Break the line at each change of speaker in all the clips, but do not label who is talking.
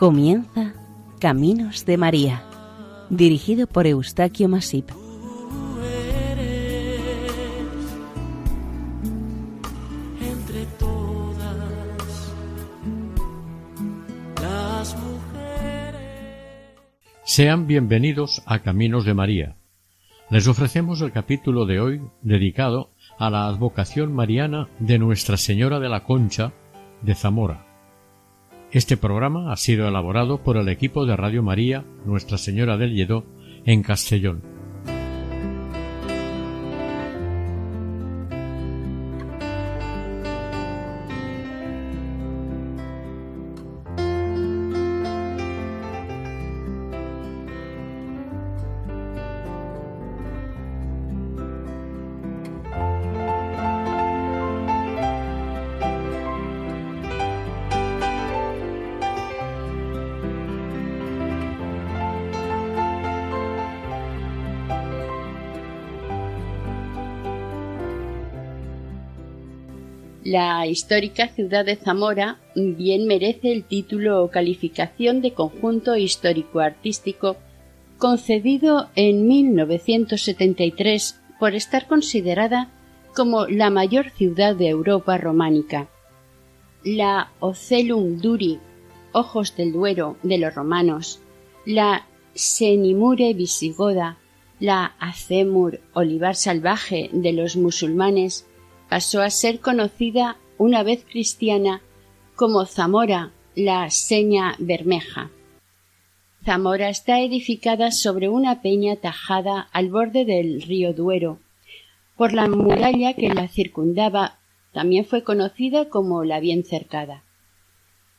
Comienza Caminos de María, dirigido por Eustaquio Masip.
Tú eres entre todas las mujeres.
Sean bienvenidos a Caminos de María. Les ofrecemos el capítulo de hoy dedicado a la advocación mariana de Nuestra Señora de la Concha de Zamora. Este programa ha sido elaborado por el equipo de Radio María Nuestra Señora del Lledó en Castellón.
La histórica ciudad de Zamora bien merece el título o calificación de conjunto histórico-artístico concedido en 1973 por estar considerada como la mayor ciudad de Europa románica. La Ocelum Duri, Ojos del Duero de los romanos, la Senimure visigoda, la Acemur Olivar salvaje de los musulmanes, pasó a ser conocida una vez cristiana como Zamora, la Seña Bermeja. Zamora está edificada sobre una peña tajada al borde del río Duero. Por la muralla que la circundaba también fue conocida como la Bien Cercada.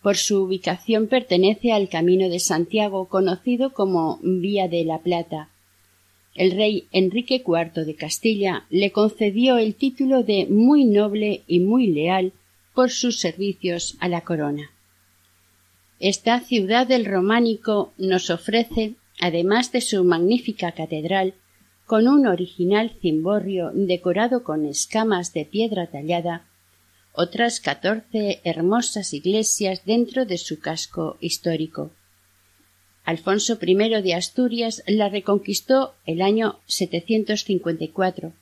Por su ubicación pertenece al Camino de Santiago, conocido como Vía de la Plata, el rey Enrique IV de Castilla le concedió el título de muy noble y muy leal por sus servicios a la corona. Esta ciudad del románico nos ofrece, además de su magnífica catedral, con un original cimborrio decorado con escamas de piedra tallada, otras catorce hermosas iglesias dentro de su casco histórico. Alfonso I de Asturias la reconquistó el año 754.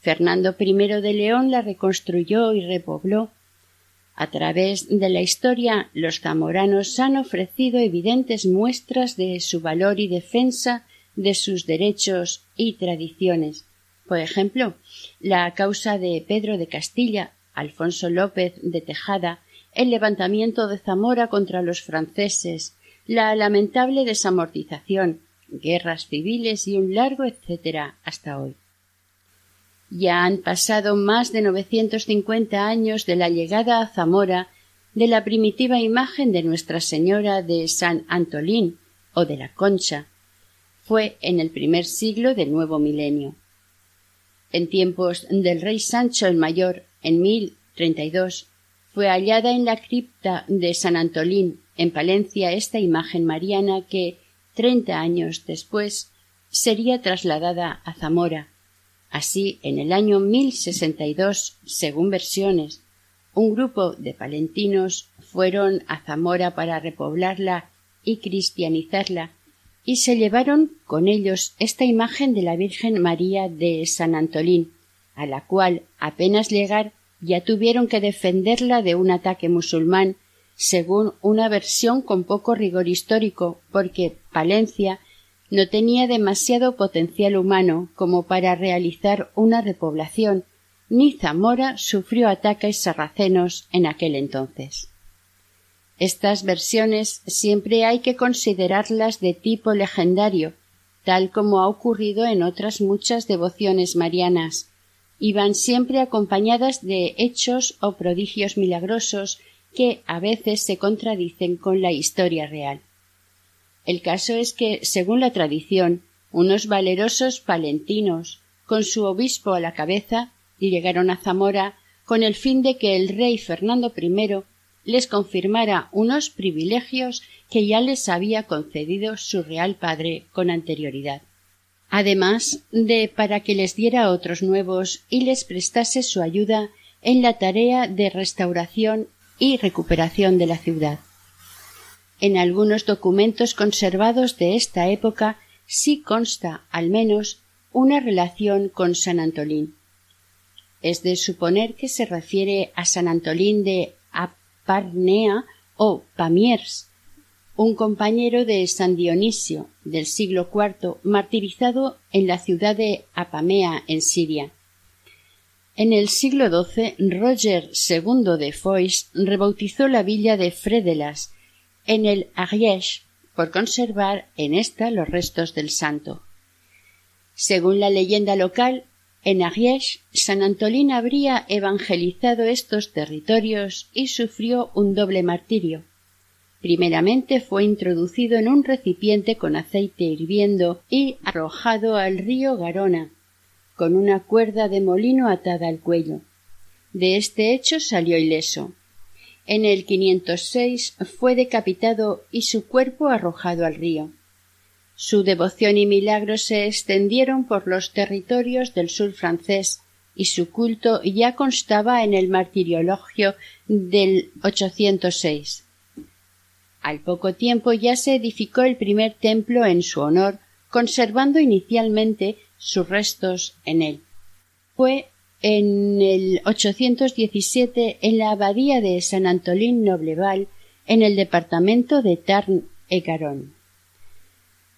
Fernando I de León la reconstruyó y repobló. A través de la historia, los zamoranos han ofrecido evidentes muestras de su valor y defensa de sus derechos y tradiciones. Por ejemplo, la causa de Pedro de Castilla, Alfonso López de Tejada, el levantamiento de Zamora contra los franceses, la lamentable desamortización, guerras civiles y un largo etcétera hasta hoy. Ya han pasado más de 950 años de la llegada a Zamora de la primitiva imagen de Nuestra Señora de San Antolín o de la Concha. Fue en el primer siglo del nuevo milenio. En tiempos del rey Sancho el Mayor, en 1032, fue hallada en la cripta de San Antolín en Palencia esta imagen mariana que, treinta años después, sería trasladada a Zamora. Así, en el año 1062, según versiones, un grupo de palentinos fueron a Zamora para repoblarla y cristianizarla, y se llevaron con ellos esta imagen de la Virgen María de San Antolín, a la cual apenas llegar ya tuvieron que defenderla de un ataque musulmán según una versión con poco rigor histórico, porque Palencia no tenía demasiado potencial humano como para realizar una repoblación, ni Zamora sufrió ataques sarracenos en aquel entonces. Estas versiones siempre hay que considerarlas de tipo legendario, tal como ha ocurrido en otras muchas devociones marianas, y van siempre acompañadas de hechos o prodigios milagrosos que a veces se contradicen con la historia real. El caso es que, según la tradición, unos valerosos palentinos, con su obispo a la cabeza, llegaron a Zamora con el fin de que el rey Fernando I les confirmara unos privilegios que ya les había concedido su real padre con anterioridad. Además de para que les diera otros nuevos y les prestase su ayuda en la tarea de restauración y recuperación de la ciudad. En algunos documentos conservados de esta época sí consta, al menos, una relación con San Antolín. Es de suponer que se refiere a San Antolín de Aparnea o Pamiers, un compañero de San Dionisio del siglo IV, martirizado en la ciudad de Apamea, en Siria. En el siglo XII, Roger II de Foix rebautizó la villa de Frédelas, en el Ariège, por conservar en ésta los restos del santo. Según la leyenda local, en Ariège, San Antolín habría evangelizado estos territorios y sufrió un doble martirio. Primeramente fue introducido en un recipiente con aceite hirviendo y arrojado al río Garona, con una cuerda de molino atada al cuello. De este hecho salió ileso. En el 506 fue decapitado y su cuerpo arrojado al río. Su devoción y milagros se extendieron por los territorios del sur francés y su culto ya constaba en el martiriologio del 806. Al poco tiempo ya se edificó el primer templo en su honor, conservando inicialmente sus restos en él. Fue en el 817 en la abadía de San Antolín Nobleval, en el departamento de Tarn-et-Garonne.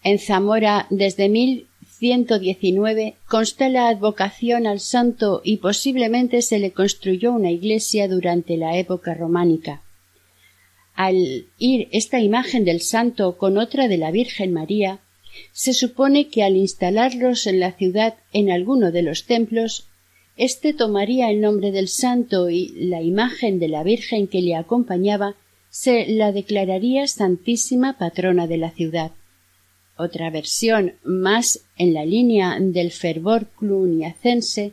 En Zamora, desde 1119, consta la advocación al santo y posiblemente se le construyó una iglesia durante la época románica. Al ir esta imagen del santo con otra de la Virgen María, se supone que al instalarlos en la ciudad en alguno de los templos, éste tomaría el nombre del santo y la imagen de la Virgen que le acompañaba se la declararía Santísima Patrona de la ciudad. Otra versión, más en la línea del fervor cluniacense,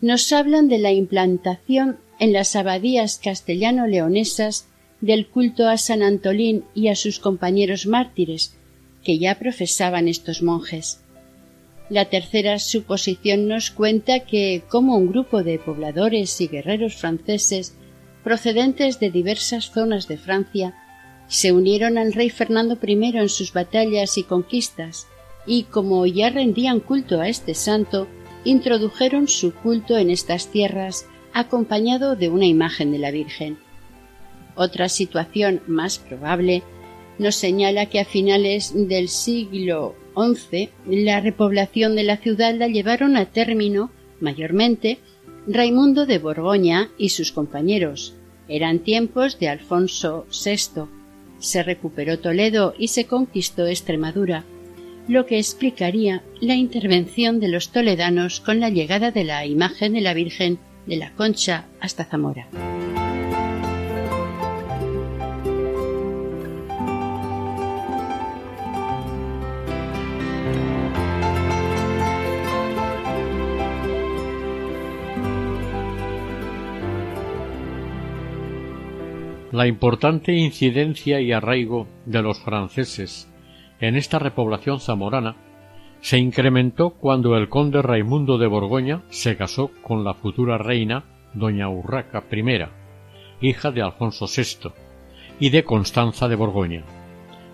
nos hablan de la implantación en las abadías castellano-leonesas del culto a San Antolín y a sus compañeros mártires, que ya profesaban estos monjes. La tercera suposición nos cuenta que, como un grupo de pobladores y guerreros franceses procedentes de diversas zonas de Francia, se unieron al rey Fernando I en sus batallas y conquistas, y como ya rendían culto a este santo, introdujeron su culto en estas tierras acompañado de una imagen de la Virgen. Otra situación más probable nos señala que a finales del siglo XI la repoblación de la ciudad la llevaron a término, mayormente, Raimundo de Borgoña y sus compañeros. Eran tiempos de Alfonso VI. Se recuperó Toledo y se conquistó Extremadura, lo que explicaría la intervención de los toledanos con la llegada de la imagen de la Virgen de la Concha hasta Zamora.
La importante incidencia y arraigo de los franceses en esta repoblación zamorana se incrementó cuando el conde Raimundo de Borgoña se casó con la futura reina doña Urraca I, hija de Alfonso VI, y de Constanza de Borgoña.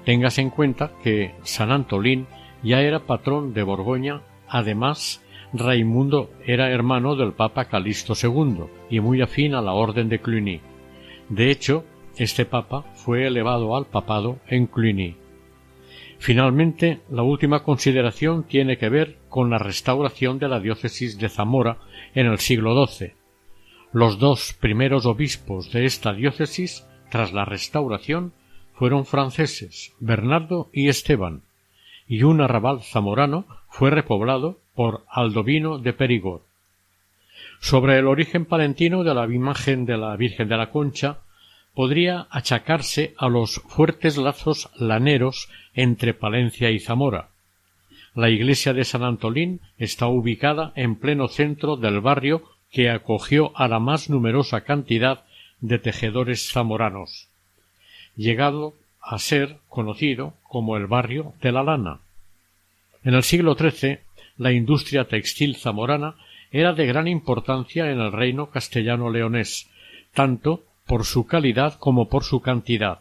Téngase en cuenta que San Antolín ya era patrón de Borgoña, además Raimundo era hermano del Papa Calixto II y muy afín a la Orden de Cluny. De hecho, este papa fue elevado al papado en Cluny. Finalmente, la última consideración tiene que ver con la restauración de la diócesis de Zamora en el siglo XII. Los dos primeros obispos de esta diócesis, tras la restauración, fueron franceses, Bernardo y Esteban, y un arrabal zamorano fue repoblado por Aldovino de Perigord. Sobre el origen palentino de la imagen de la Virgen de la Concha podría achacarse a los fuertes lazos laneros entre Palencia y Zamora. La iglesia de San Antolín está ubicada en pleno centro del barrio que acogió a la más numerosa cantidad de tejedores zamoranos, llegado a ser conocido como el barrio de la lana. En el siglo XIII, la industria textil zamorana era de gran importancia en el reino castellano-leonés, tanto por su calidad como por su cantidad.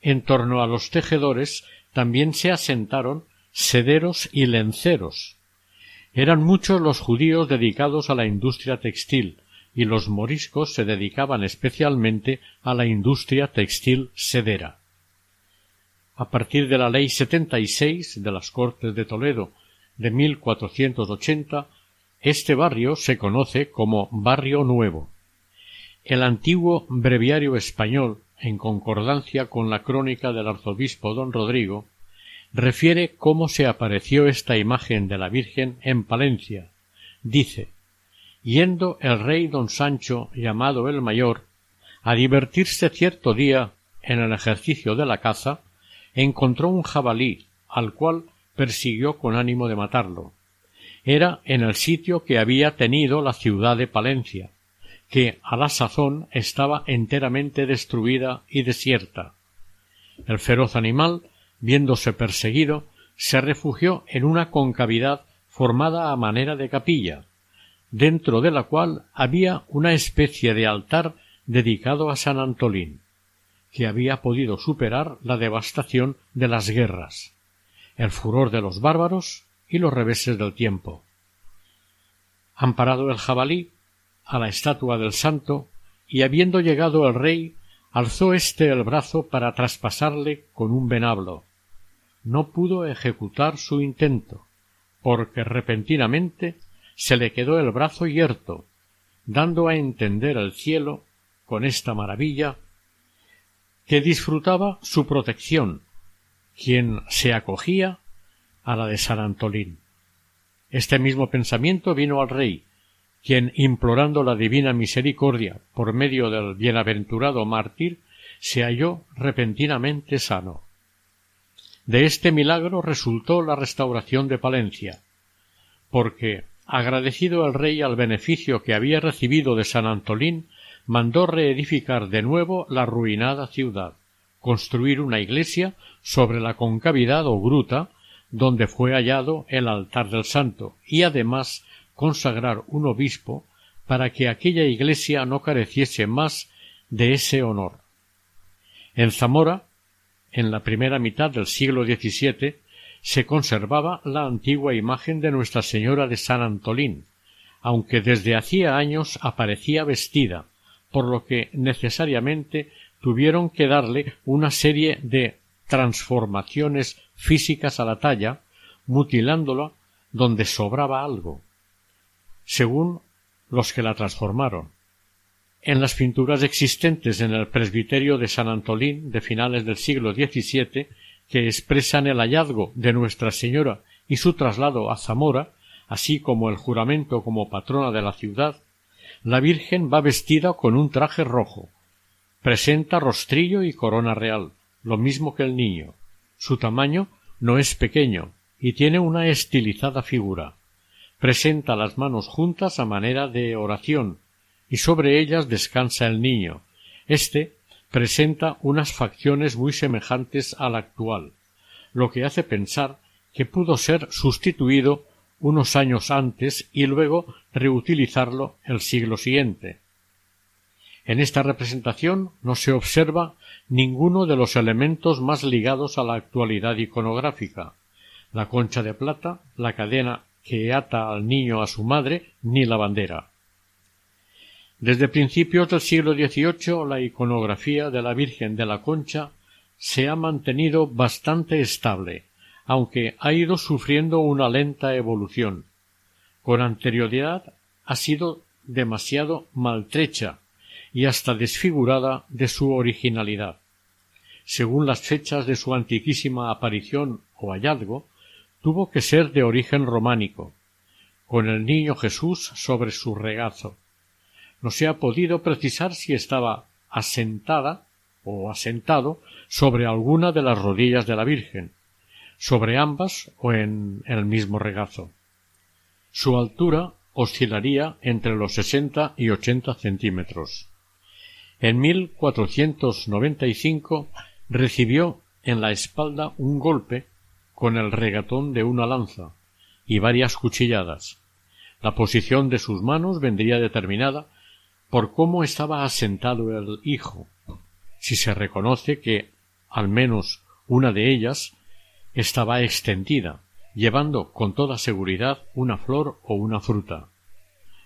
En torno a los tejedores también se asentaron sederos y lenceros. Eran muchos los judíos dedicados a la industria textil, y los moriscos se dedicaban especialmente a la industria textil sedera. A partir de la ley setenta y seis de las Cortes de Toledo de 1480, este barrio se conoce como Barrio Nuevo. El antiguo breviario español, en concordancia con la crónica del arzobispo don Rodrigo, refiere cómo se apareció esta imagen de la Virgen en Palencia. Dice Yendo el rey don Sancho, llamado el Mayor, a divertirse cierto día en el ejercicio de la caza, encontró un jabalí, al cual persiguió con ánimo de matarlo. Era en el sitio que había tenido la ciudad de Palencia, que a la sazón estaba enteramente destruida y desierta. El feroz animal, viéndose perseguido, se refugió en una concavidad formada a manera de capilla, dentro de la cual había una especie de altar dedicado a San Antolín, que había podido superar la devastación de las guerras, el furor de los bárbaros y los reveses del tiempo. Amparado el jabalí a la estatua del santo, y habiendo llegado el rey, alzó éste el brazo para traspasarle con un venablo. No pudo ejecutar su intento, porque repentinamente se le quedó el brazo yerto, dando a entender al cielo, con esta maravilla, que disfrutaba su protección, quien se acogía a la de San Antolín. Este mismo pensamiento vino al rey, quien, implorando la divina misericordia por medio del bienaventurado mártir, se halló repentinamente sano. De este milagro resultó la restauración de Palencia, porque, agradecido el rey al beneficio que había recibido de San Antolín, mandó reedificar de nuevo la ruinada ciudad, construir una iglesia sobre la concavidad o gruta donde fue hallado el altar del santo, y además consagrar un obispo para que aquella iglesia no careciese más de ese honor. En Zamora, en la primera mitad del siglo XVII, se conservaba la antigua imagen de Nuestra Señora de San Antolín, aunque desde hacía años aparecía vestida, por lo que necesariamente tuvieron que darle una serie de transformaciones físicas a la talla, mutilándola donde sobraba algo, según los que la transformaron. En las pinturas existentes en el presbiterio de San Antolín de finales del siglo XVII, que expresan el hallazgo de Nuestra Señora y su traslado a Zamora, así como el juramento como patrona de la ciudad, la Virgen va vestida con un traje rojo. Presenta rostrillo y corona real, lo mismo que el niño. Su tamaño no es pequeño y tiene una estilizada figura presenta las manos juntas a manera de oración, y sobre ellas descansa el niño. Este presenta unas facciones muy semejantes al actual, lo que hace pensar que pudo ser sustituido unos años antes y luego reutilizarlo el siglo siguiente. En esta representación no se observa ninguno de los elementos más ligados a la actualidad iconográfica la concha de plata, la cadena que ata al niño a su madre, ni la bandera. Desde principios del siglo XVIII la iconografía de la Virgen de la Concha se ha mantenido bastante estable, aunque ha ido sufriendo una lenta evolución. Con anterioridad ha sido demasiado maltrecha y hasta desfigurada de su originalidad. Según las fechas de su antiquísima aparición o hallazgo, tuvo que ser de origen románico, con el niño Jesús sobre su regazo. No se ha podido precisar si estaba asentada o asentado sobre alguna de las rodillas de la Virgen, sobre ambas o en el mismo regazo. Su altura oscilaría entre los sesenta y ochenta centímetros. En 1495 recibió en la espalda un golpe con el regatón de una lanza y varias cuchilladas. La posición de sus manos vendría determinada por cómo estaba asentado el hijo, si se reconoce que al menos una de ellas estaba extendida, llevando con toda seguridad una flor o una fruta.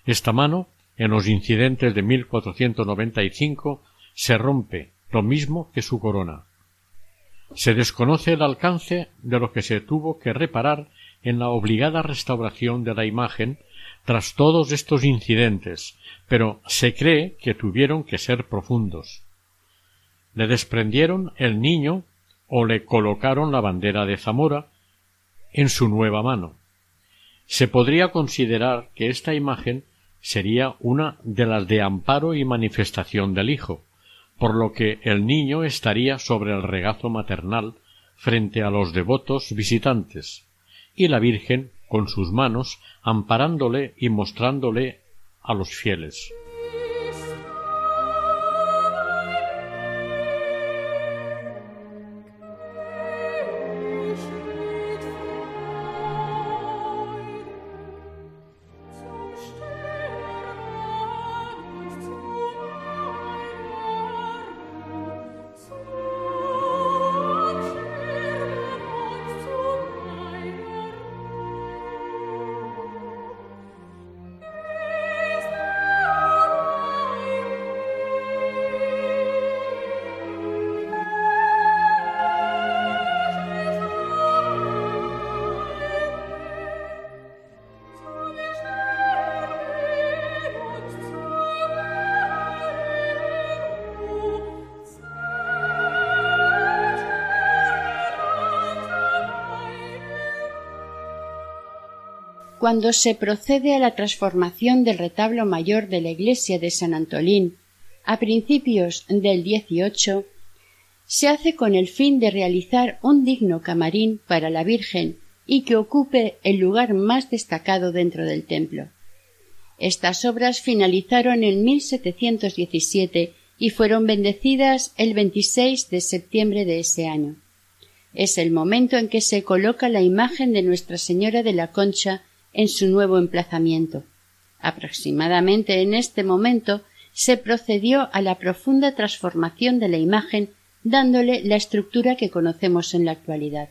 Esta mano, en los incidentes de 1495, se rompe, lo mismo que su corona. Se desconoce el alcance de lo que se tuvo que reparar en la obligada restauración de la imagen tras todos estos incidentes, pero se cree que tuvieron que ser profundos. Le desprendieron el niño o le colocaron la bandera de Zamora en su nueva mano. Se podría considerar que esta imagen sería una de las de amparo y manifestación del Hijo, por lo que el niño estaría sobre el regazo maternal frente a los devotos visitantes, y la Virgen con sus manos amparándole y mostrándole a los fieles.
Cuando se procede a la transformación del retablo mayor de la iglesia de San Antolín a principios del XVIII, se hace con el fin de realizar un digno camarín para la Virgen y que ocupe el lugar más destacado dentro del templo. Estas obras finalizaron en 1717 y fueron bendecidas el 26 de septiembre de ese año. Es el momento en que se coloca la imagen de Nuestra Señora de la Concha en su nuevo emplazamiento. Aproximadamente en este momento se procedió a la profunda transformación de la imagen dándole la estructura que conocemos en la actualidad.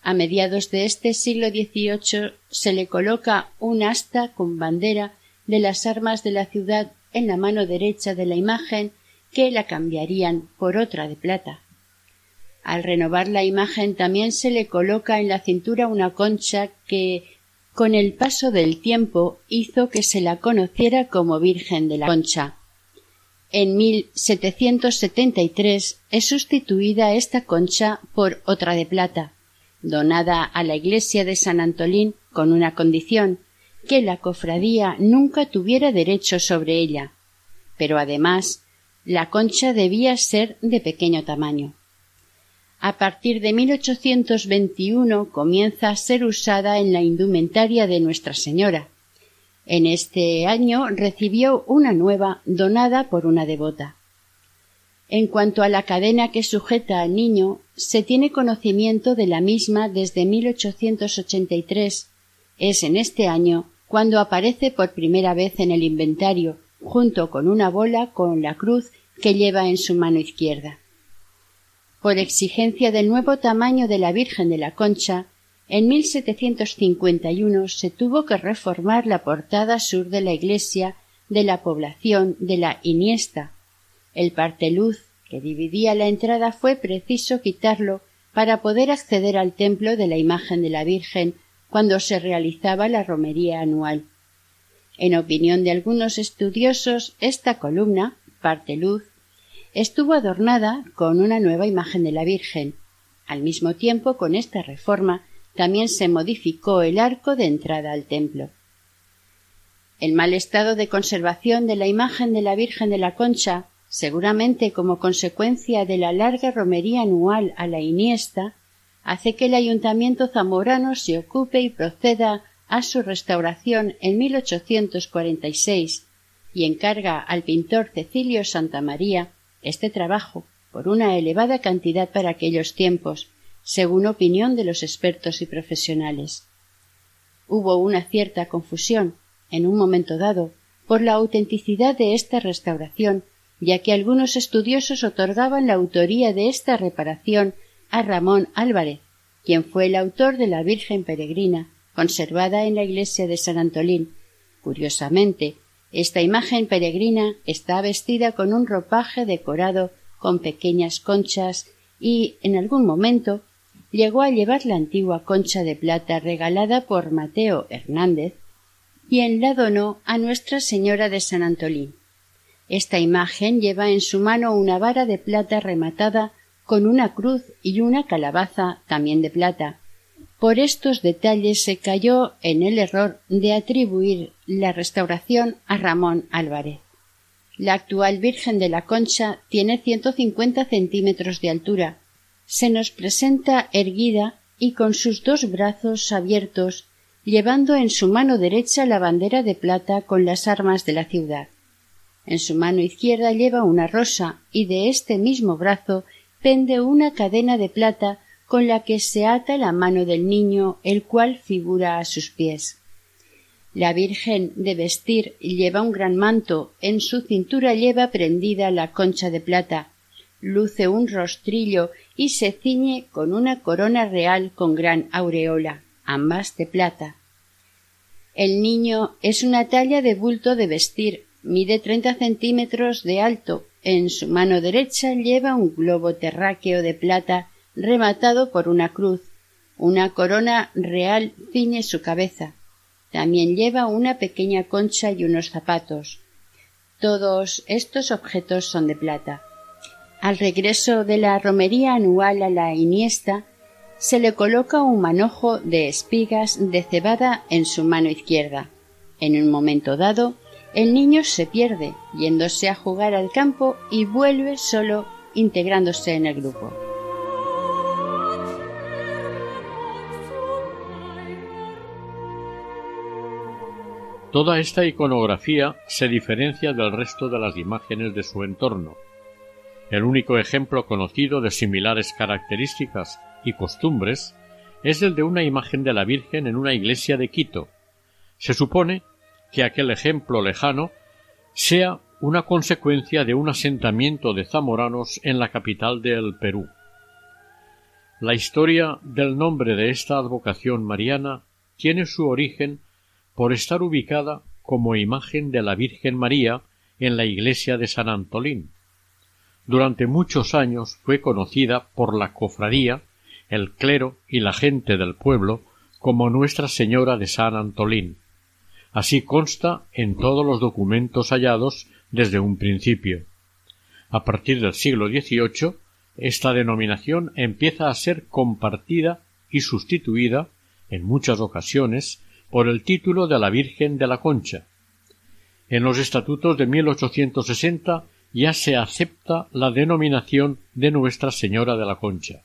A mediados de este siglo XVIII se le coloca un asta con bandera de las armas de la ciudad en la mano derecha de la imagen que la cambiarían por otra de plata. Al renovar la imagen también se le coloca en la cintura una concha que con el paso del tiempo hizo que se la conociera como Virgen de la Concha. En 1773 es sustituida esta concha por otra de plata, donada a la iglesia de San Antolín con una condición, que la cofradía nunca tuviera derecho sobre ella, pero además la concha debía ser de pequeño tamaño a partir de 1821 comienza a ser usada en la indumentaria de Nuestra Señora. En este año recibió una nueva donada por una devota. En cuanto a la cadena que sujeta al niño, se tiene conocimiento de la misma desde 1883. Es en este año cuando aparece por primera vez en el inventario, junto con una bola con la cruz que lleva en su mano izquierda por exigencia del nuevo tamaño de la Virgen de la Concha, en 1751 se tuvo que reformar la portada sur de la iglesia de la población de la Iniesta. El parteluz que dividía la entrada fue preciso quitarlo para poder acceder al templo de la imagen de la Virgen cuando se realizaba la romería anual. En opinión de algunos estudiosos, esta columna, parteluz, estuvo adornada con una nueva imagen de la Virgen. Al mismo tiempo, con esta reforma, también se modificó el arco de entrada al templo. El mal estado de conservación de la imagen de la Virgen de la Concha, seguramente como consecuencia de la larga romería anual a la Iniesta, hace que el ayuntamiento zamorano se ocupe y proceda a su restauración en 1846 y encarga al pintor Cecilio Santa María este trabajo por una elevada cantidad para aquellos tiempos, según opinión de los expertos y profesionales. hubo una cierta confusión, en un momento dado, por la autenticidad de esta restauración, ya que algunos estudiosos otorgaban la autoría de esta reparación a Ramón Álvarez, quien fue el autor de la Virgen Peregrina, conservada en la iglesia de San Antolín. Curiosamente, esta imagen peregrina está vestida con un ropaje decorado con pequeñas conchas y, en algún momento, llegó a llevar la antigua concha de plata regalada por Mateo Hernández, quien la donó a Nuestra Señora de San Antolín. Esta imagen lleva en su mano una vara de plata rematada con una cruz y una calabaza también de plata. Por estos detalles se cayó en el error de atribuir la restauración a Ramón Álvarez. La actual Virgen de la Concha tiene 150 centímetros de altura. Se nos presenta erguida y con sus dos brazos abiertos, llevando en su mano derecha la bandera de plata con las armas de la ciudad. En su mano izquierda lleva una rosa y de este mismo brazo pende una cadena de plata con la que se ata la mano del niño, el cual figura a sus pies. La Virgen de vestir lleva un gran manto, en su cintura lleva prendida la concha de plata, luce un rostrillo y se ciñe con una corona real con gran aureola, ambas de plata. El niño es una talla de bulto de vestir, mide treinta centímetros de alto, en su mano derecha lleva un globo terráqueo de plata rematado por una cruz, una corona real ciñe su cabeza, también lleva una pequeña concha y unos zapatos. Todos estos objetos son de plata. Al regreso de la romería anual a la Iniesta, se le coloca un manojo de espigas de cebada en su mano izquierda. En un momento dado, el niño se pierde, yéndose a jugar al campo y vuelve solo integrándose en el grupo.
Toda esta iconografía se diferencia del resto de las imágenes de su entorno. El único ejemplo conocido de similares características y costumbres es el de una imagen de la Virgen en una iglesia de Quito. Se supone que aquel ejemplo lejano sea una consecuencia de un asentamiento de zamoranos en la capital del Perú. La historia del nombre de esta advocación mariana tiene su origen por estar ubicada como imagen de la Virgen María en la iglesia de San Antolín. Durante muchos años fue conocida por la cofradía, el clero y la gente del pueblo como Nuestra Señora de San Antolín. Así consta en todos los documentos hallados desde un principio. A partir del siglo XVIII, esta denominación empieza a ser compartida y sustituida, en muchas ocasiones, por el título de la Virgen de la Concha. En los estatutos de 1860 ya se acepta la denominación de Nuestra Señora de la Concha.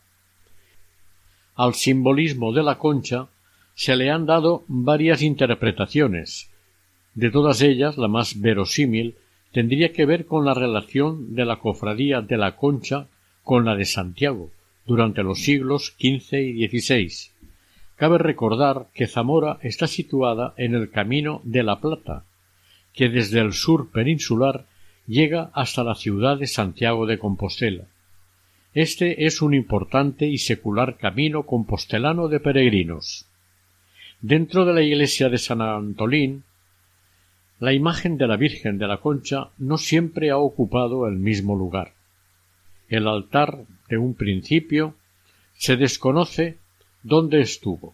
Al simbolismo de la concha se le han dado varias interpretaciones. De todas ellas, la más verosímil tendría que ver con la relación de la cofradía de la Concha con la de Santiago durante los siglos XV y XVI. Cabe recordar que Zamora está situada en el Camino de la Plata, que desde el sur peninsular llega hasta la ciudad de Santiago de Compostela. Este es un importante y secular camino compostelano de peregrinos. Dentro de la iglesia de San Antolín, la imagen de la Virgen de la Concha no siempre ha ocupado el mismo lugar. El altar de un principio se desconoce dónde estuvo.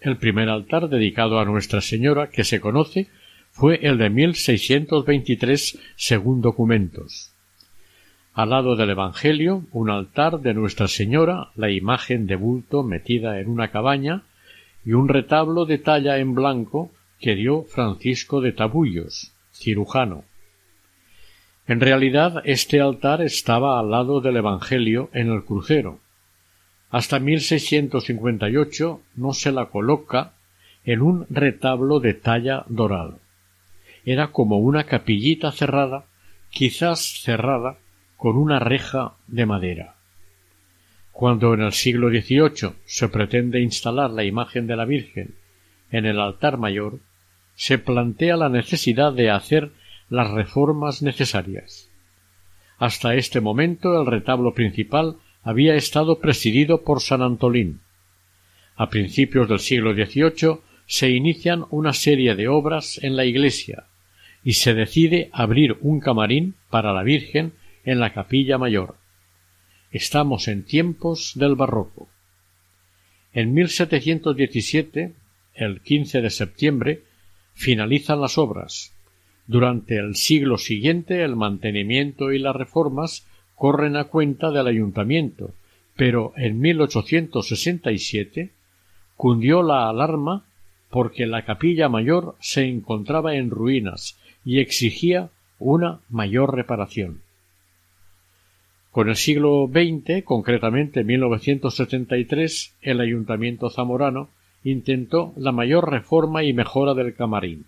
El primer altar dedicado a Nuestra Señora que se conoce fue el de 1623 según documentos. Al lado del Evangelio, un altar de Nuestra Señora, la imagen de bulto metida en una cabaña, y un retablo de talla en blanco que dio Francisco de Tabullos, cirujano. En realidad este altar estaba al lado del Evangelio en el crucero. Hasta 1658 no se la coloca en un retablo de talla dorada. Era como una capillita cerrada, quizás cerrada con una reja de madera. Cuando en el siglo XVIII se pretende instalar la imagen de la Virgen en el altar mayor, se plantea la necesidad de hacer las reformas necesarias. Hasta este momento el retablo principal había estado presidido por San Antolín. A principios del siglo XVIII se inician una serie de obras en la iglesia y se decide abrir un camarín para la Virgen en la capilla mayor. Estamos en tiempos del barroco. En 1717, el 15 de septiembre, finalizan las obras. Durante el siglo siguiente el mantenimiento y las reformas corren a cuenta del ayuntamiento, pero en 1867 cundió la alarma porque la capilla mayor se encontraba en ruinas y exigía una mayor reparación. Con el siglo XX, concretamente 1973, el ayuntamiento zamorano intentó la mayor reforma y mejora del camarín,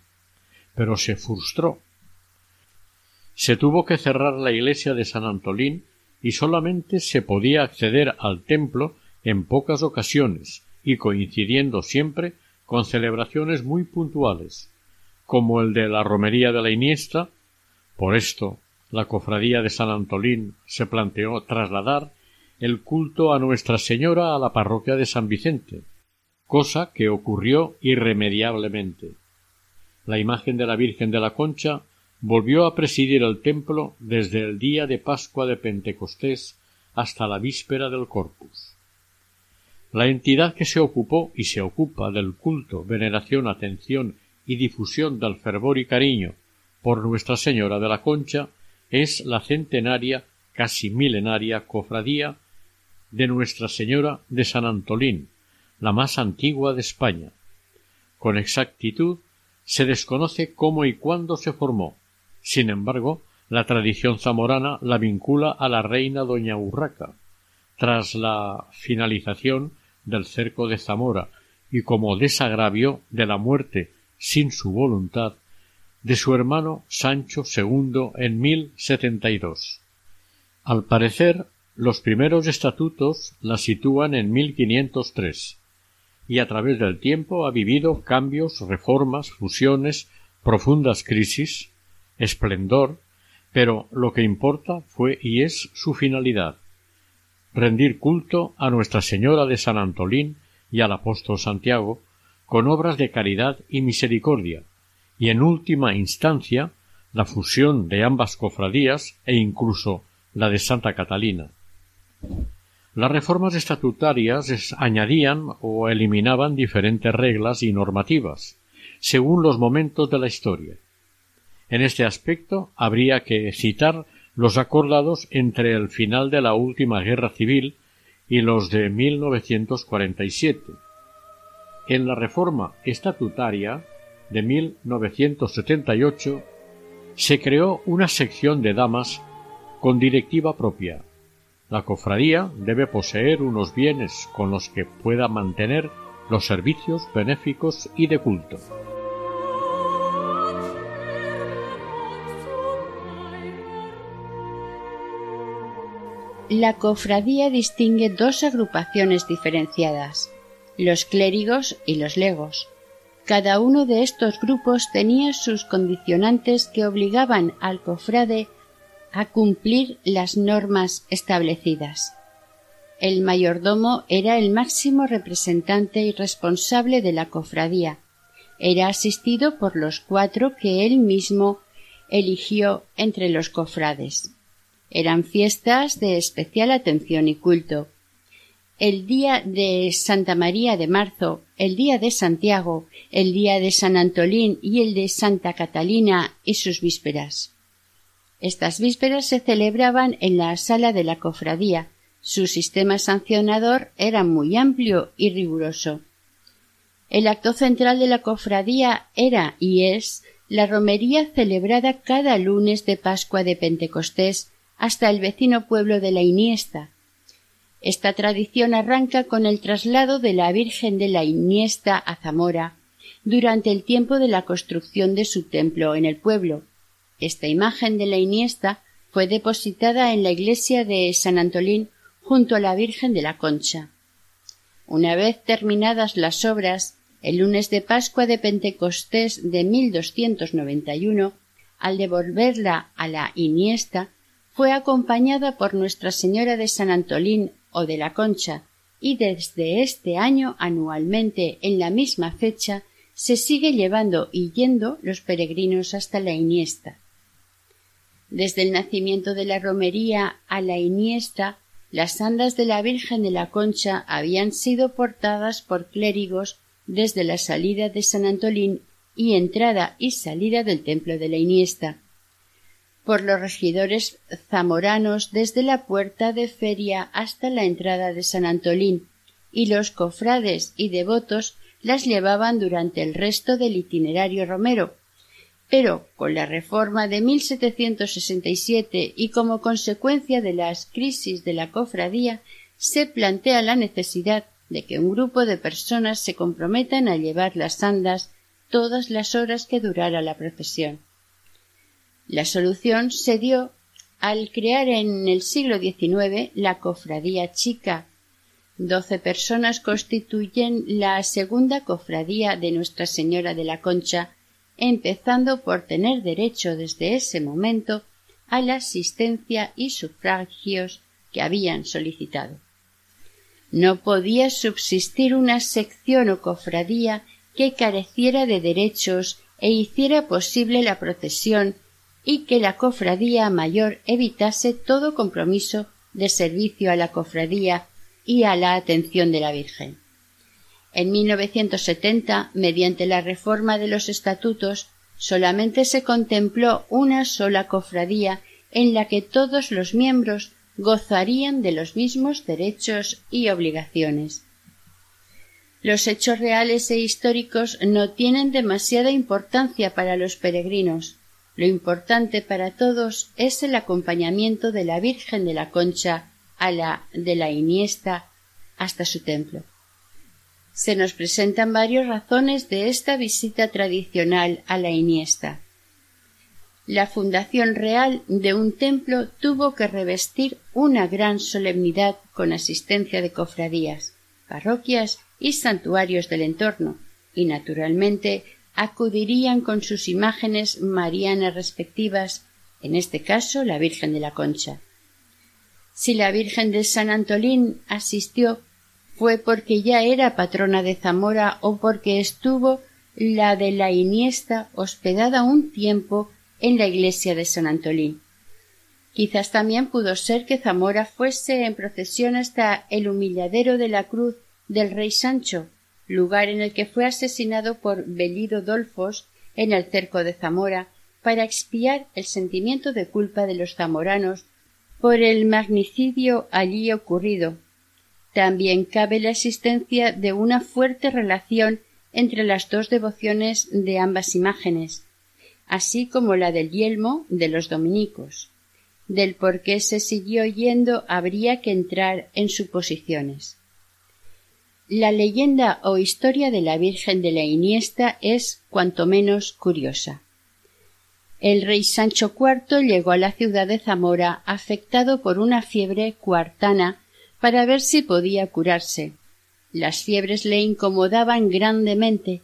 pero se frustró. Se tuvo que cerrar la iglesia de San Antolín y solamente se podía acceder al templo en pocas ocasiones y coincidiendo siempre con celebraciones muy puntuales, como el de la romería de la Iniesta. Por esto, la cofradía de San Antolín se planteó trasladar el culto a Nuestra Señora a la parroquia de San Vicente, cosa que ocurrió irremediablemente. La imagen de la Virgen de la Concha volvió a presidir el templo desde el día de Pascua de Pentecostés hasta la víspera del Corpus. La entidad que se ocupó y se ocupa del culto, veneración, atención y difusión del fervor y cariño por Nuestra Señora de la Concha es la centenaria, casi milenaria cofradía de Nuestra Señora de San Antolín, la más antigua de España. Con exactitud se desconoce cómo y cuándo se formó. Sin embargo, la tradición zamorana la vincula a la reina doña Urraca. Tras la finalización del cerco de Zamora y como desagravio de la muerte sin su voluntad de su hermano Sancho II en 1072. Al parecer, los primeros estatutos la sitúan en 1503 y a través del tiempo ha vivido cambios, reformas, fusiones, profundas crisis, esplendor, pero lo que importa fue y es su finalidad rendir culto a Nuestra Señora de San Antolín y al apóstol Santiago con obras de caridad y misericordia, y en última instancia la fusión de ambas cofradías e incluso la de Santa Catalina. Las reformas estatutarias añadían o eliminaban diferentes reglas y normativas, según los momentos de la historia. En este aspecto habría que citar los acordados entre el final de la última guerra civil y los de 1947. En la reforma estatutaria de 1978 se creó una sección de damas con directiva propia, la cofradía debe poseer unos bienes con los que pueda mantener los servicios benéficos y de culto.
La cofradía distingue dos agrupaciones diferenciadas, los clérigos y los legos. Cada uno de estos grupos tenía sus condicionantes que obligaban al cofrade a cumplir las normas establecidas. El mayordomo era el máximo representante y responsable de la cofradía. Era asistido por los cuatro que él mismo eligió entre los cofrades. Eran fiestas de especial atención y culto. El día de Santa María de Marzo, el día de Santiago, el día de San Antolín y el de Santa Catalina y sus vísperas. Estas vísperas se celebraban en la sala de la cofradía. Su sistema sancionador era muy amplio y riguroso. El acto central de la cofradía era y es la romería celebrada cada lunes de Pascua de Pentecostés hasta el vecino pueblo de la Iniesta. Esta tradición arranca con el traslado de la Virgen de la Iniesta a Zamora durante el tiempo de la construcción de su templo en el pueblo, esta imagen de la Iniesta fue depositada en la iglesia de San Antolín junto a la Virgen de la Concha. Una vez terminadas las obras, el lunes de Pascua de Pentecostés de 1291, al devolverla a la Iniesta, fue acompañada por Nuestra Señora de San Antolín o de la Concha, y desde este año anualmente en la misma fecha se sigue llevando y yendo los peregrinos hasta la Iniesta. Desde el nacimiento de la romería a la Iniesta, las andas de la Virgen de la Concha habían sido portadas por clérigos desde la salida de San Antolín y entrada y salida del templo de la Iniesta, por los regidores zamoranos desde la puerta de feria hasta la entrada de San Antolín, y los cofrades y devotos las llevaban durante el resto del itinerario romero, pero con la reforma de 1767 y como consecuencia de las crisis de la cofradía se plantea la necesidad de que un grupo de personas se comprometan a llevar las andas todas las horas que durara la procesión. La solución se dio al crear en el siglo XIX la cofradía chica. Doce personas constituyen la segunda cofradía de Nuestra Señora de la Concha, empezando por tener derecho desde ese momento a la asistencia y sufragios que habían solicitado. No podía subsistir una sección o cofradía que careciera de derechos e hiciera posible la procesión y que la cofradía mayor evitase todo compromiso de servicio a la cofradía y a la atención de la Virgen. En 1970, mediante la reforma de los estatutos, solamente se contempló una sola cofradía en la que todos los miembros gozarían de los mismos derechos y obligaciones. Los hechos reales e históricos no tienen demasiada importancia para los peregrinos. Lo importante para todos es el acompañamiento de la Virgen de la Concha a la de la Iniesta hasta su templo. Se nos presentan varias razones de esta visita tradicional a la Iniesta la fundación real de un templo tuvo que revestir una gran solemnidad con asistencia de cofradías, parroquias y santuarios del entorno, y naturalmente acudirían con sus imágenes marianas respectivas, en este caso la Virgen de la Concha. Si la Virgen de San Antolín asistió fue porque ya era patrona de Zamora o porque estuvo la de la Iniesta hospedada un tiempo en la iglesia de San Antolín. Quizás también pudo ser que Zamora fuese en procesión hasta el humilladero de la cruz del rey Sancho, lugar en el que fue asesinado por Bellido Dolfos en el cerco de Zamora, para expiar el sentimiento de culpa de los zamoranos por el magnicidio allí ocurrido. También cabe la existencia de una fuerte relación entre las dos devociones de ambas imágenes, así como la del yelmo de los dominicos. Del por qué se siguió yendo habría que entrar en suposiciones. La leyenda o historia de la Virgen de la Iniesta es cuanto menos curiosa. El rey Sancho IV llegó a la ciudad de Zamora afectado por una fiebre cuartana para ver si podía curarse. Las fiebres le incomodaban grandemente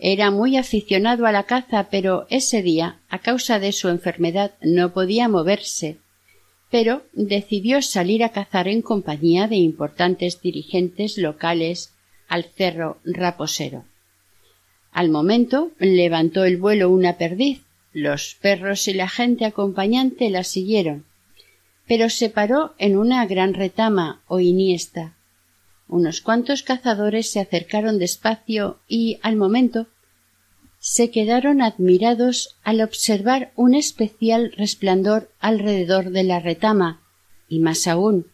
era muy aficionado a la caza, pero ese día, a causa de su enfermedad, no podía moverse. Pero decidió salir a cazar en compañía de importantes dirigentes locales al cerro Raposero. Al momento levantó el vuelo una perdiz. Los perros y la gente acompañante la siguieron, pero se paró en una gran retama o iniesta, unos cuantos cazadores se acercaron despacio y, al momento, se quedaron admirados al observar un especial resplandor alrededor de la retama, y más aún,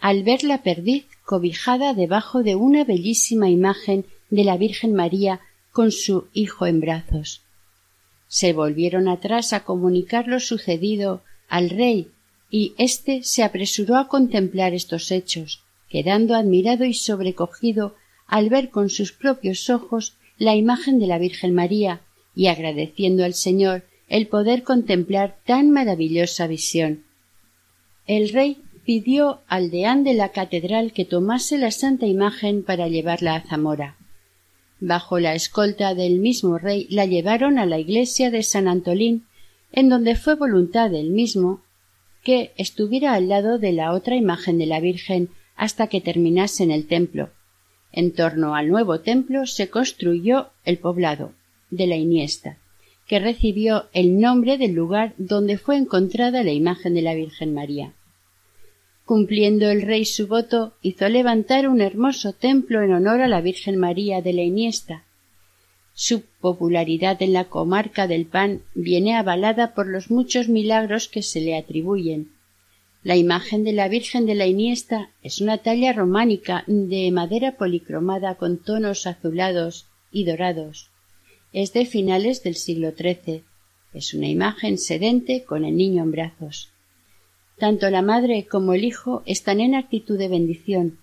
al ver la perdiz cobijada debajo de una bellísima imagen de la Virgen María con su hijo en brazos. Se volvieron atrás a comunicar lo sucedido al rey, y éste se apresuró a contemplar estos hechos, quedando admirado y sobrecogido al ver con sus propios ojos la imagen de la Virgen María y agradeciendo al Señor el poder contemplar tan maravillosa visión. El rey pidió al deán de la catedral que tomase la santa imagen para llevarla a Zamora. Bajo la escolta del mismo rey la llevaron a la iglesia de San Antolín, en donde fue voluntad del mismo que estuviera al lado de la otra imagen de la Virgen hasta que terminasen el templo. En torno al nuevo templo se construyó el poblado de la Iniesta, que recibió el nombre del lugar donde fue encontrada la imagen de la Virgen María. Cumpliendo el rey su voto, hizo levantar un hermoso templo en honor a la Virgen María de la Iniesta. Su popularidad en la comarca del pan viene avalada por los muchos milagros que se le atribuyen. La imagen de la Virgen de la Iniesta es una talla románica de madera policromada con tonos azulados y dorados. Es de finales del siglo XIII. Es una imagen sedente con el niño en brazos. Tanto la madre como el hijo están en actitud de bendición.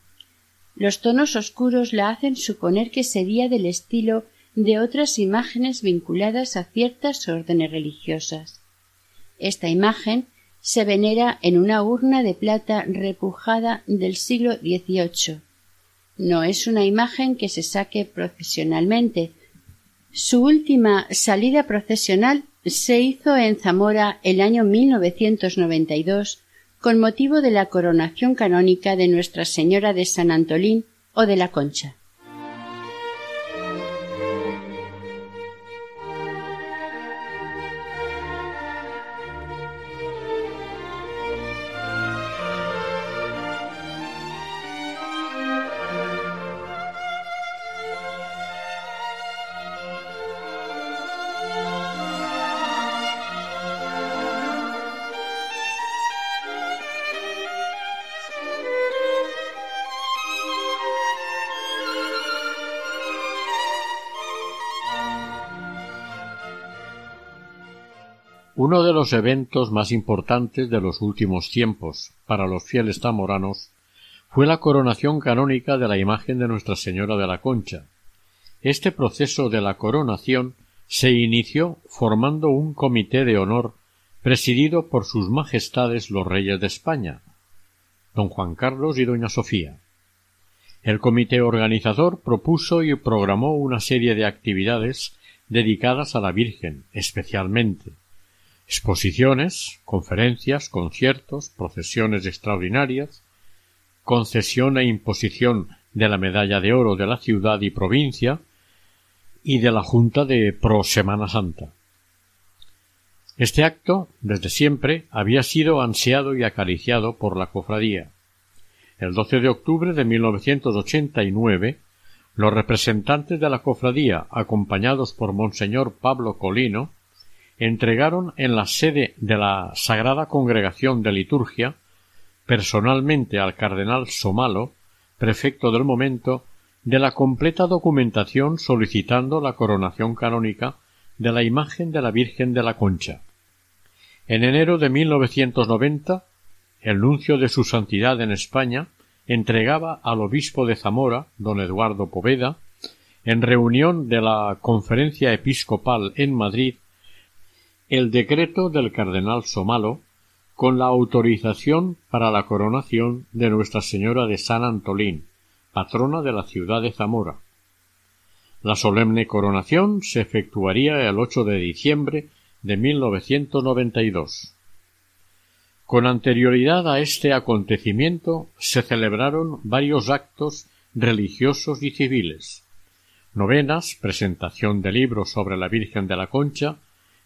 Los tonos oscuros la hacen suponer que sería del estilo de otras imágenes vinculadas a ciertas órdenes religiosas. Esta imagen se venera en una urna de plata repujada del siglo XVIII. No es una imagen que se saque procesionalmente. Su última salida procesional se hizo en Zamora el año 1992 con motivo de la coronación canónica de Nuestra Señora de San Antolín o de la Concha.
Uno de los eventos más importantes de los últimos tiempos para los fieles zamoranos fue la coronación canónica de la imagen de Nuestra Señora de la Concha. Este proceso de la coronación se inició formando un comité de honor presidido por sus majestades los reyes de España, don Juan Carlos y doña Sofía. El comité organizador propuso y programó una serie de actividades dedicadas a la Virgen, especialmente exposiciones, conferencias, conciertos, procesiones extraordinarias, concesión e imposición de la medalla de oro de la ciudad y provincia y de la Junta de Pro Semana Santa. Este acto, desde siempre, había sido ansiado y acariciado por la cofradía. El 12 de octubre de 1989, los representantes de la cofradía, acompañados por Monseñor Pablo Colino, entregaron en la sede de la Sagrada Congregación de Liturgia personalmente al cardenal Somalo, prefecto del momento, de la completa documentación solicitando la coronación canónica de la imagen de la Virgen de la Concha. En enero de 1990, el nuncio de su santidad en España entregaba al obispo de Zamora, don Eduardo Poveda, en reunión de la Conferencia Episcopal en Madrid, el decreto del cardenal Somalo con la autorización para la coronación de Nuestra Señora de San Antolín, patrona de la ciudad de Zamora. La solemne coronación se efectuaría el 8 de diciembre de 1992. Con anterioridad a este acontecimiento se celebraron varios actos religiosos y civiles, novenas, presentación de libros sobre la Virgen de la Concha,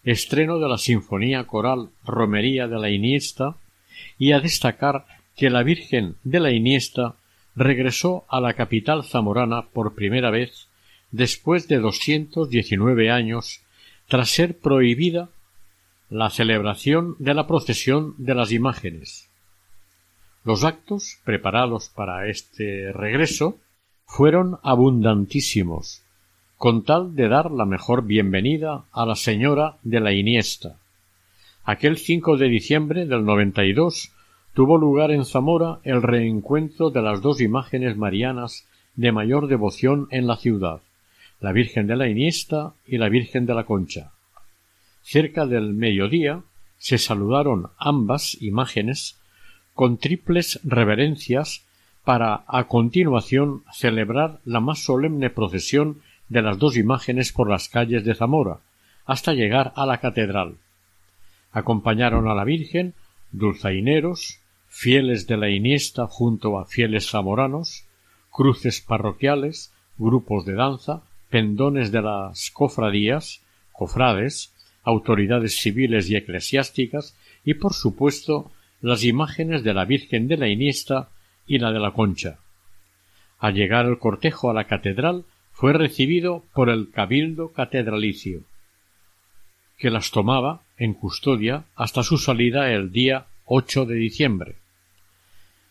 estreno de la Sinfonía Coral Romería de la Iniesta, y a destacar que la Virgen de la Iniesta regresó a la capital zamorana por primera vez después de doscientos diecinueve años tras ser prohibida la celebración de la procesión de las imágenes. Los actos preparados para este regreso fueron abundantísimos, con tal de dar la mejor bienvenida a la señora de la Iniesta. Aquel 5 de diciembre del 92 tuvo lugar en Zamora el reencuentro de las dos imágenes marianas de mayor devoción en la ciudad, la Virgen de la Iniesta y la Virgen de la Concha. Cerca del mediodía se saludaron ambas imágenes con triples reverencias para a continuación celebrar la más solemne procesión de las dos imágenes por las calles de Zamora, hasta llegar a la catedral. Acompañaron a la Virgen dulzaineros, fieles de la Iniesta junto a fieles zamoranos, cruces parroquiales, grupos de danza, pendones de las cofradías, cofrades, autoridades civiles y eclesiásticas y, por supuesto, las imágenes de la Virgen de la Iniesta y la de la Concha. Al llegar el cortejo a la catedral fue recibido por el cabildo catedralicio, que las tomaba en custodia hasta su salida el día 8 de diciembre.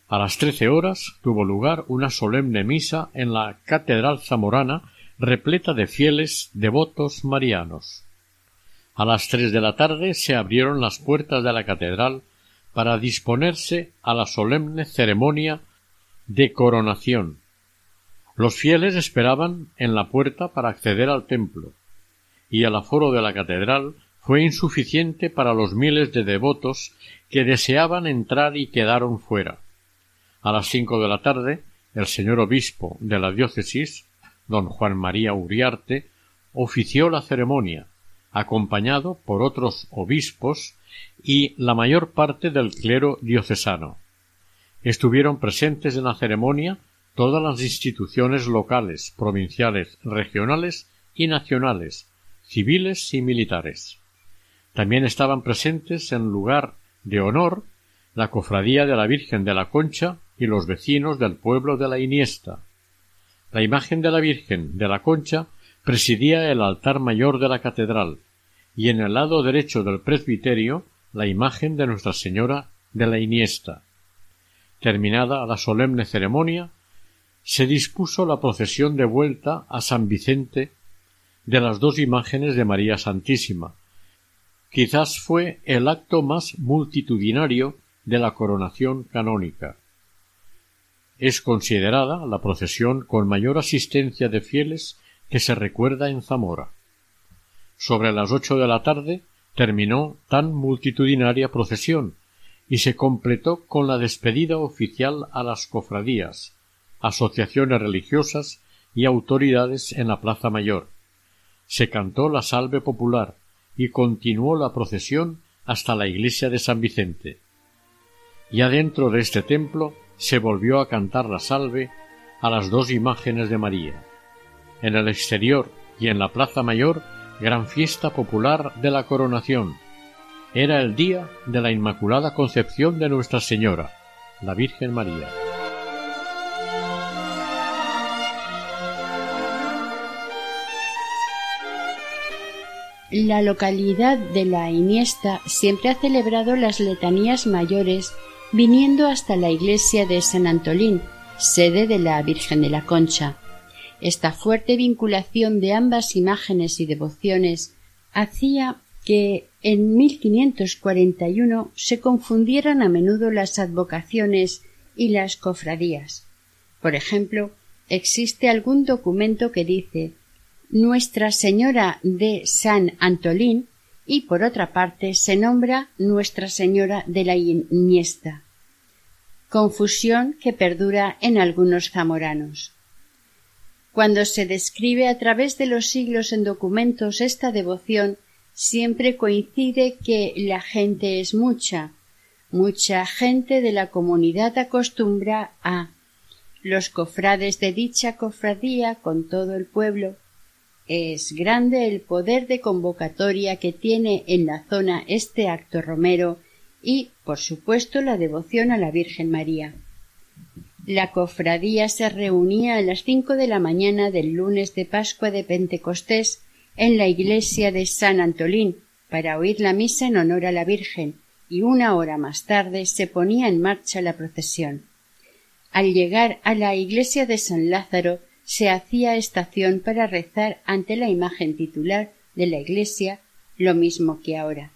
A las trece horas tuvo lugar una solemne misa en la catedral zamorana repleta de fieles devotos marianos. A las tres de la tarde se abrieron las puertas de la catedral para disponerse a la solemne ceremonia de coronación. Los fieles esperaban en la puerta para acceder al templo, y el aforo de la catedral fue insuficiente para los miles de devotos que deseaban entrar y quedaron fuera. A las cinco de la tarde, el señor obispo de la diócesis, don Juan María Uriarte, ofició la ceremonia, acompañado por otros obispos y la mayor parte del clero diocesano. Estuvieron presentes en la ceremonia todas las instituciones locales, provinciales, regionales y nacionales, civiles y militares. También estaban presentes en lugar de honor la cofradía de la Virgen de la Concha y los vecinos del pueblo de la Iniesta. La imagen de la Virgen de la Concha presidía el altar mayor de la catedral y en el lado derecho del presbiterio la imagen de Nuestra Señora de la Iniesta. Terminada la solemne ceremonia, se dispuso la procesión de vuelta a San Vicente de las dos imágenes de María Santísima. Quizás fue el acto más multitudinario de la coronación canónica. Es considerada la procesión con mayor asistencia de fieles que se recuerda en Zamora. Sobre las ocho de la tarde terminó tan multitudinaria procesión, y se completó con la despedida oficial a las cofradías, asociaciones religiosas y autoridades en la Plaza Mayor. Se cantó la salve popular y continuó la procesión hasta la iglesia de San Vicente. Ya dentro de este templo se volvió a cantar la salve a las dos imágenes de María. En el exterior y en la Plaza Mayor, gran fiesta popular de la coronación, era el día de la Inmaculada Concepción de Nuestra Señora, la Virgen María.
La localidad de La Iniesta siempre ha celebrado las letanías mayores viniendo hasta la iglesia de San Antolín, sede de la Virgen de la Concha. Esta fuerte vinculación de ambas imágenes y devociones hacía que en 1541 se confundieran a menudo las advocaciones y las cofradías. Por ejemplo, existe algún documento que dice Nuestra Señora de San Antolín y por otra parte se nombra Nuestra Señora de la Iniesta. Confusión que perdura en algunos zamoranos. Cuando se describe a través de los siglos en documentos esta devoción, siempre coincide que la gente es mucha. Mucha gente de la comunidad acostumbra a los cofrades de dicha cofradía con todo el pueblo. Es grande el poder de convocatoria que tiene en la zona este acto romero y, por supuesto, la devoción a la Virgen María. La cofradía se reunía a las cinco de la mañana del lunes de Pascua de Pentecostés en la iglesia de San Antolín para oír la misa en honor a la Virgen y una hora más tarde se ponía en marcha la procesión. Al llegar a la iglesia de San Lázaro se hacía estación para rezar ante la imagen titular de la iglesia, lo mismo que ahora.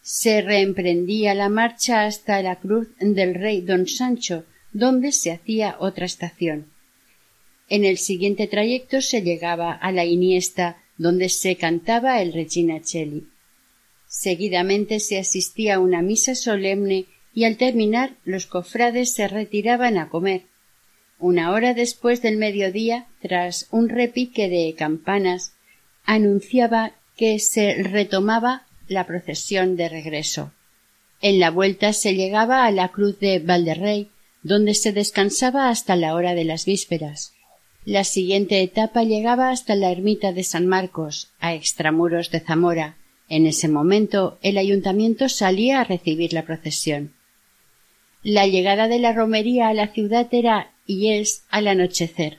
Se reemprendía la marcha hasta la cruz del rey don Sancho, donde se hacía otra estación. En el siguiente trayecto se llegaba a la Iniesta, donde se cantaba el Regina Cheli. Seguidamente se asistía a una misa solemne y al terminar los cofrades se retiraban a comer. Una hora después del mediodía, tras un repique de campanas, anunciaba que se retomaba la procesión de regreso. En la vuelta se llegaba a la cruz de Valderrey, donde se descansaba hasta la hora de las vísperas. La siguiente etapa llegaba hasta la ermita de San Marcos, a extramuros de Zamora. En ese momento el ayuntamiento salía a recibir la procesión. La llegada de la romería a la ciudad era y es al anochecer.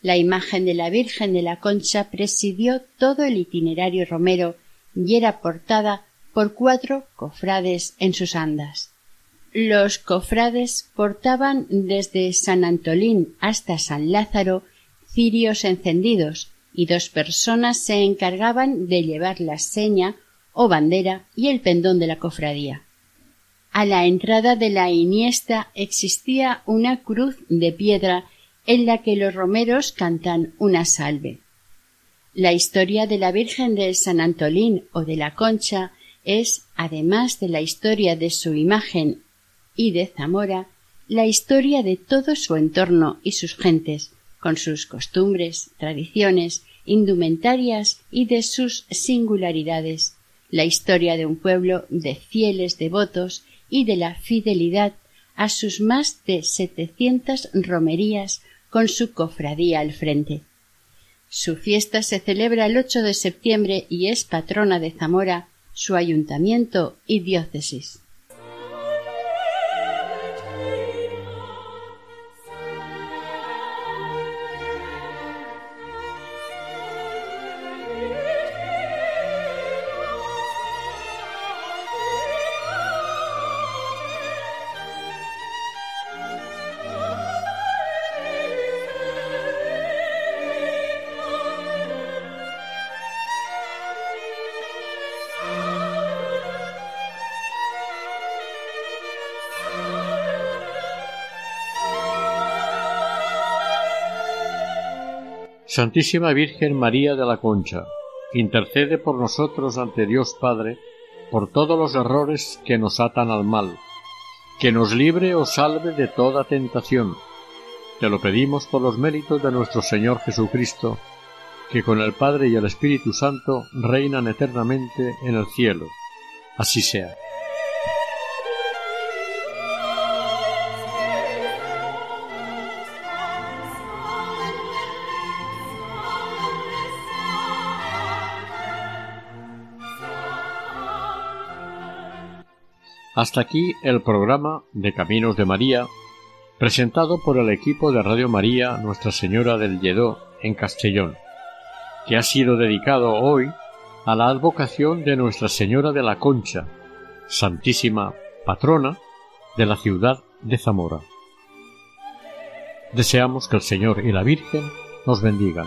La imagen de la Virgen de la Concha presidió todo el itinerario romero y era portada por cuatro cofrades en sus andas. Los cofrades portaban desde San Antolín hasta San Lázaro cirios encendidos y dos personas se encargaban de llevar la seña o bandera y el pendón de la cofradía. A la entrada de la iniesta existía una cruz de piedra en la que los romeros cantan una salve. La historia de la Virgen de San Antolín o de la Concha es, además de la historia de su imagen y de Zamora, la historia de todo su entorno y sus gentes, con sus costumbres, tradiciones, indumentarias y de sus singularidades, la historia de un pueblo de fieles devotos y de la fidelidad a sus más de setecientas romerías con su cofradía al frente. Su fiesta se celebra el 8 de septiembre y es patrona de Zamora, su ayuntamiento y diócesis.
Santísima Virgen María de la Concha, intercede por nosotros ante Dios Padre por todos los errores que nos atan al mal, que nos libre o salve de toda tentación. Te lo pedimos por los méritos de nuestro Señor Jesucristo, que con el Padre y el Espíritu Santo reinan eternamente en el cielo. Así sea. Hasta aquí el programa de Caminos de María, presentado por el equipo de Radio María Nuestra Señora del Lledó en Castellón, que ha sido dedicado hoy a la advocación de Nuestra Señora de la Concha, Santísima Patrona de la ciudad de Zamora. Deseamos que el Señor y la Virgen nos bendigan.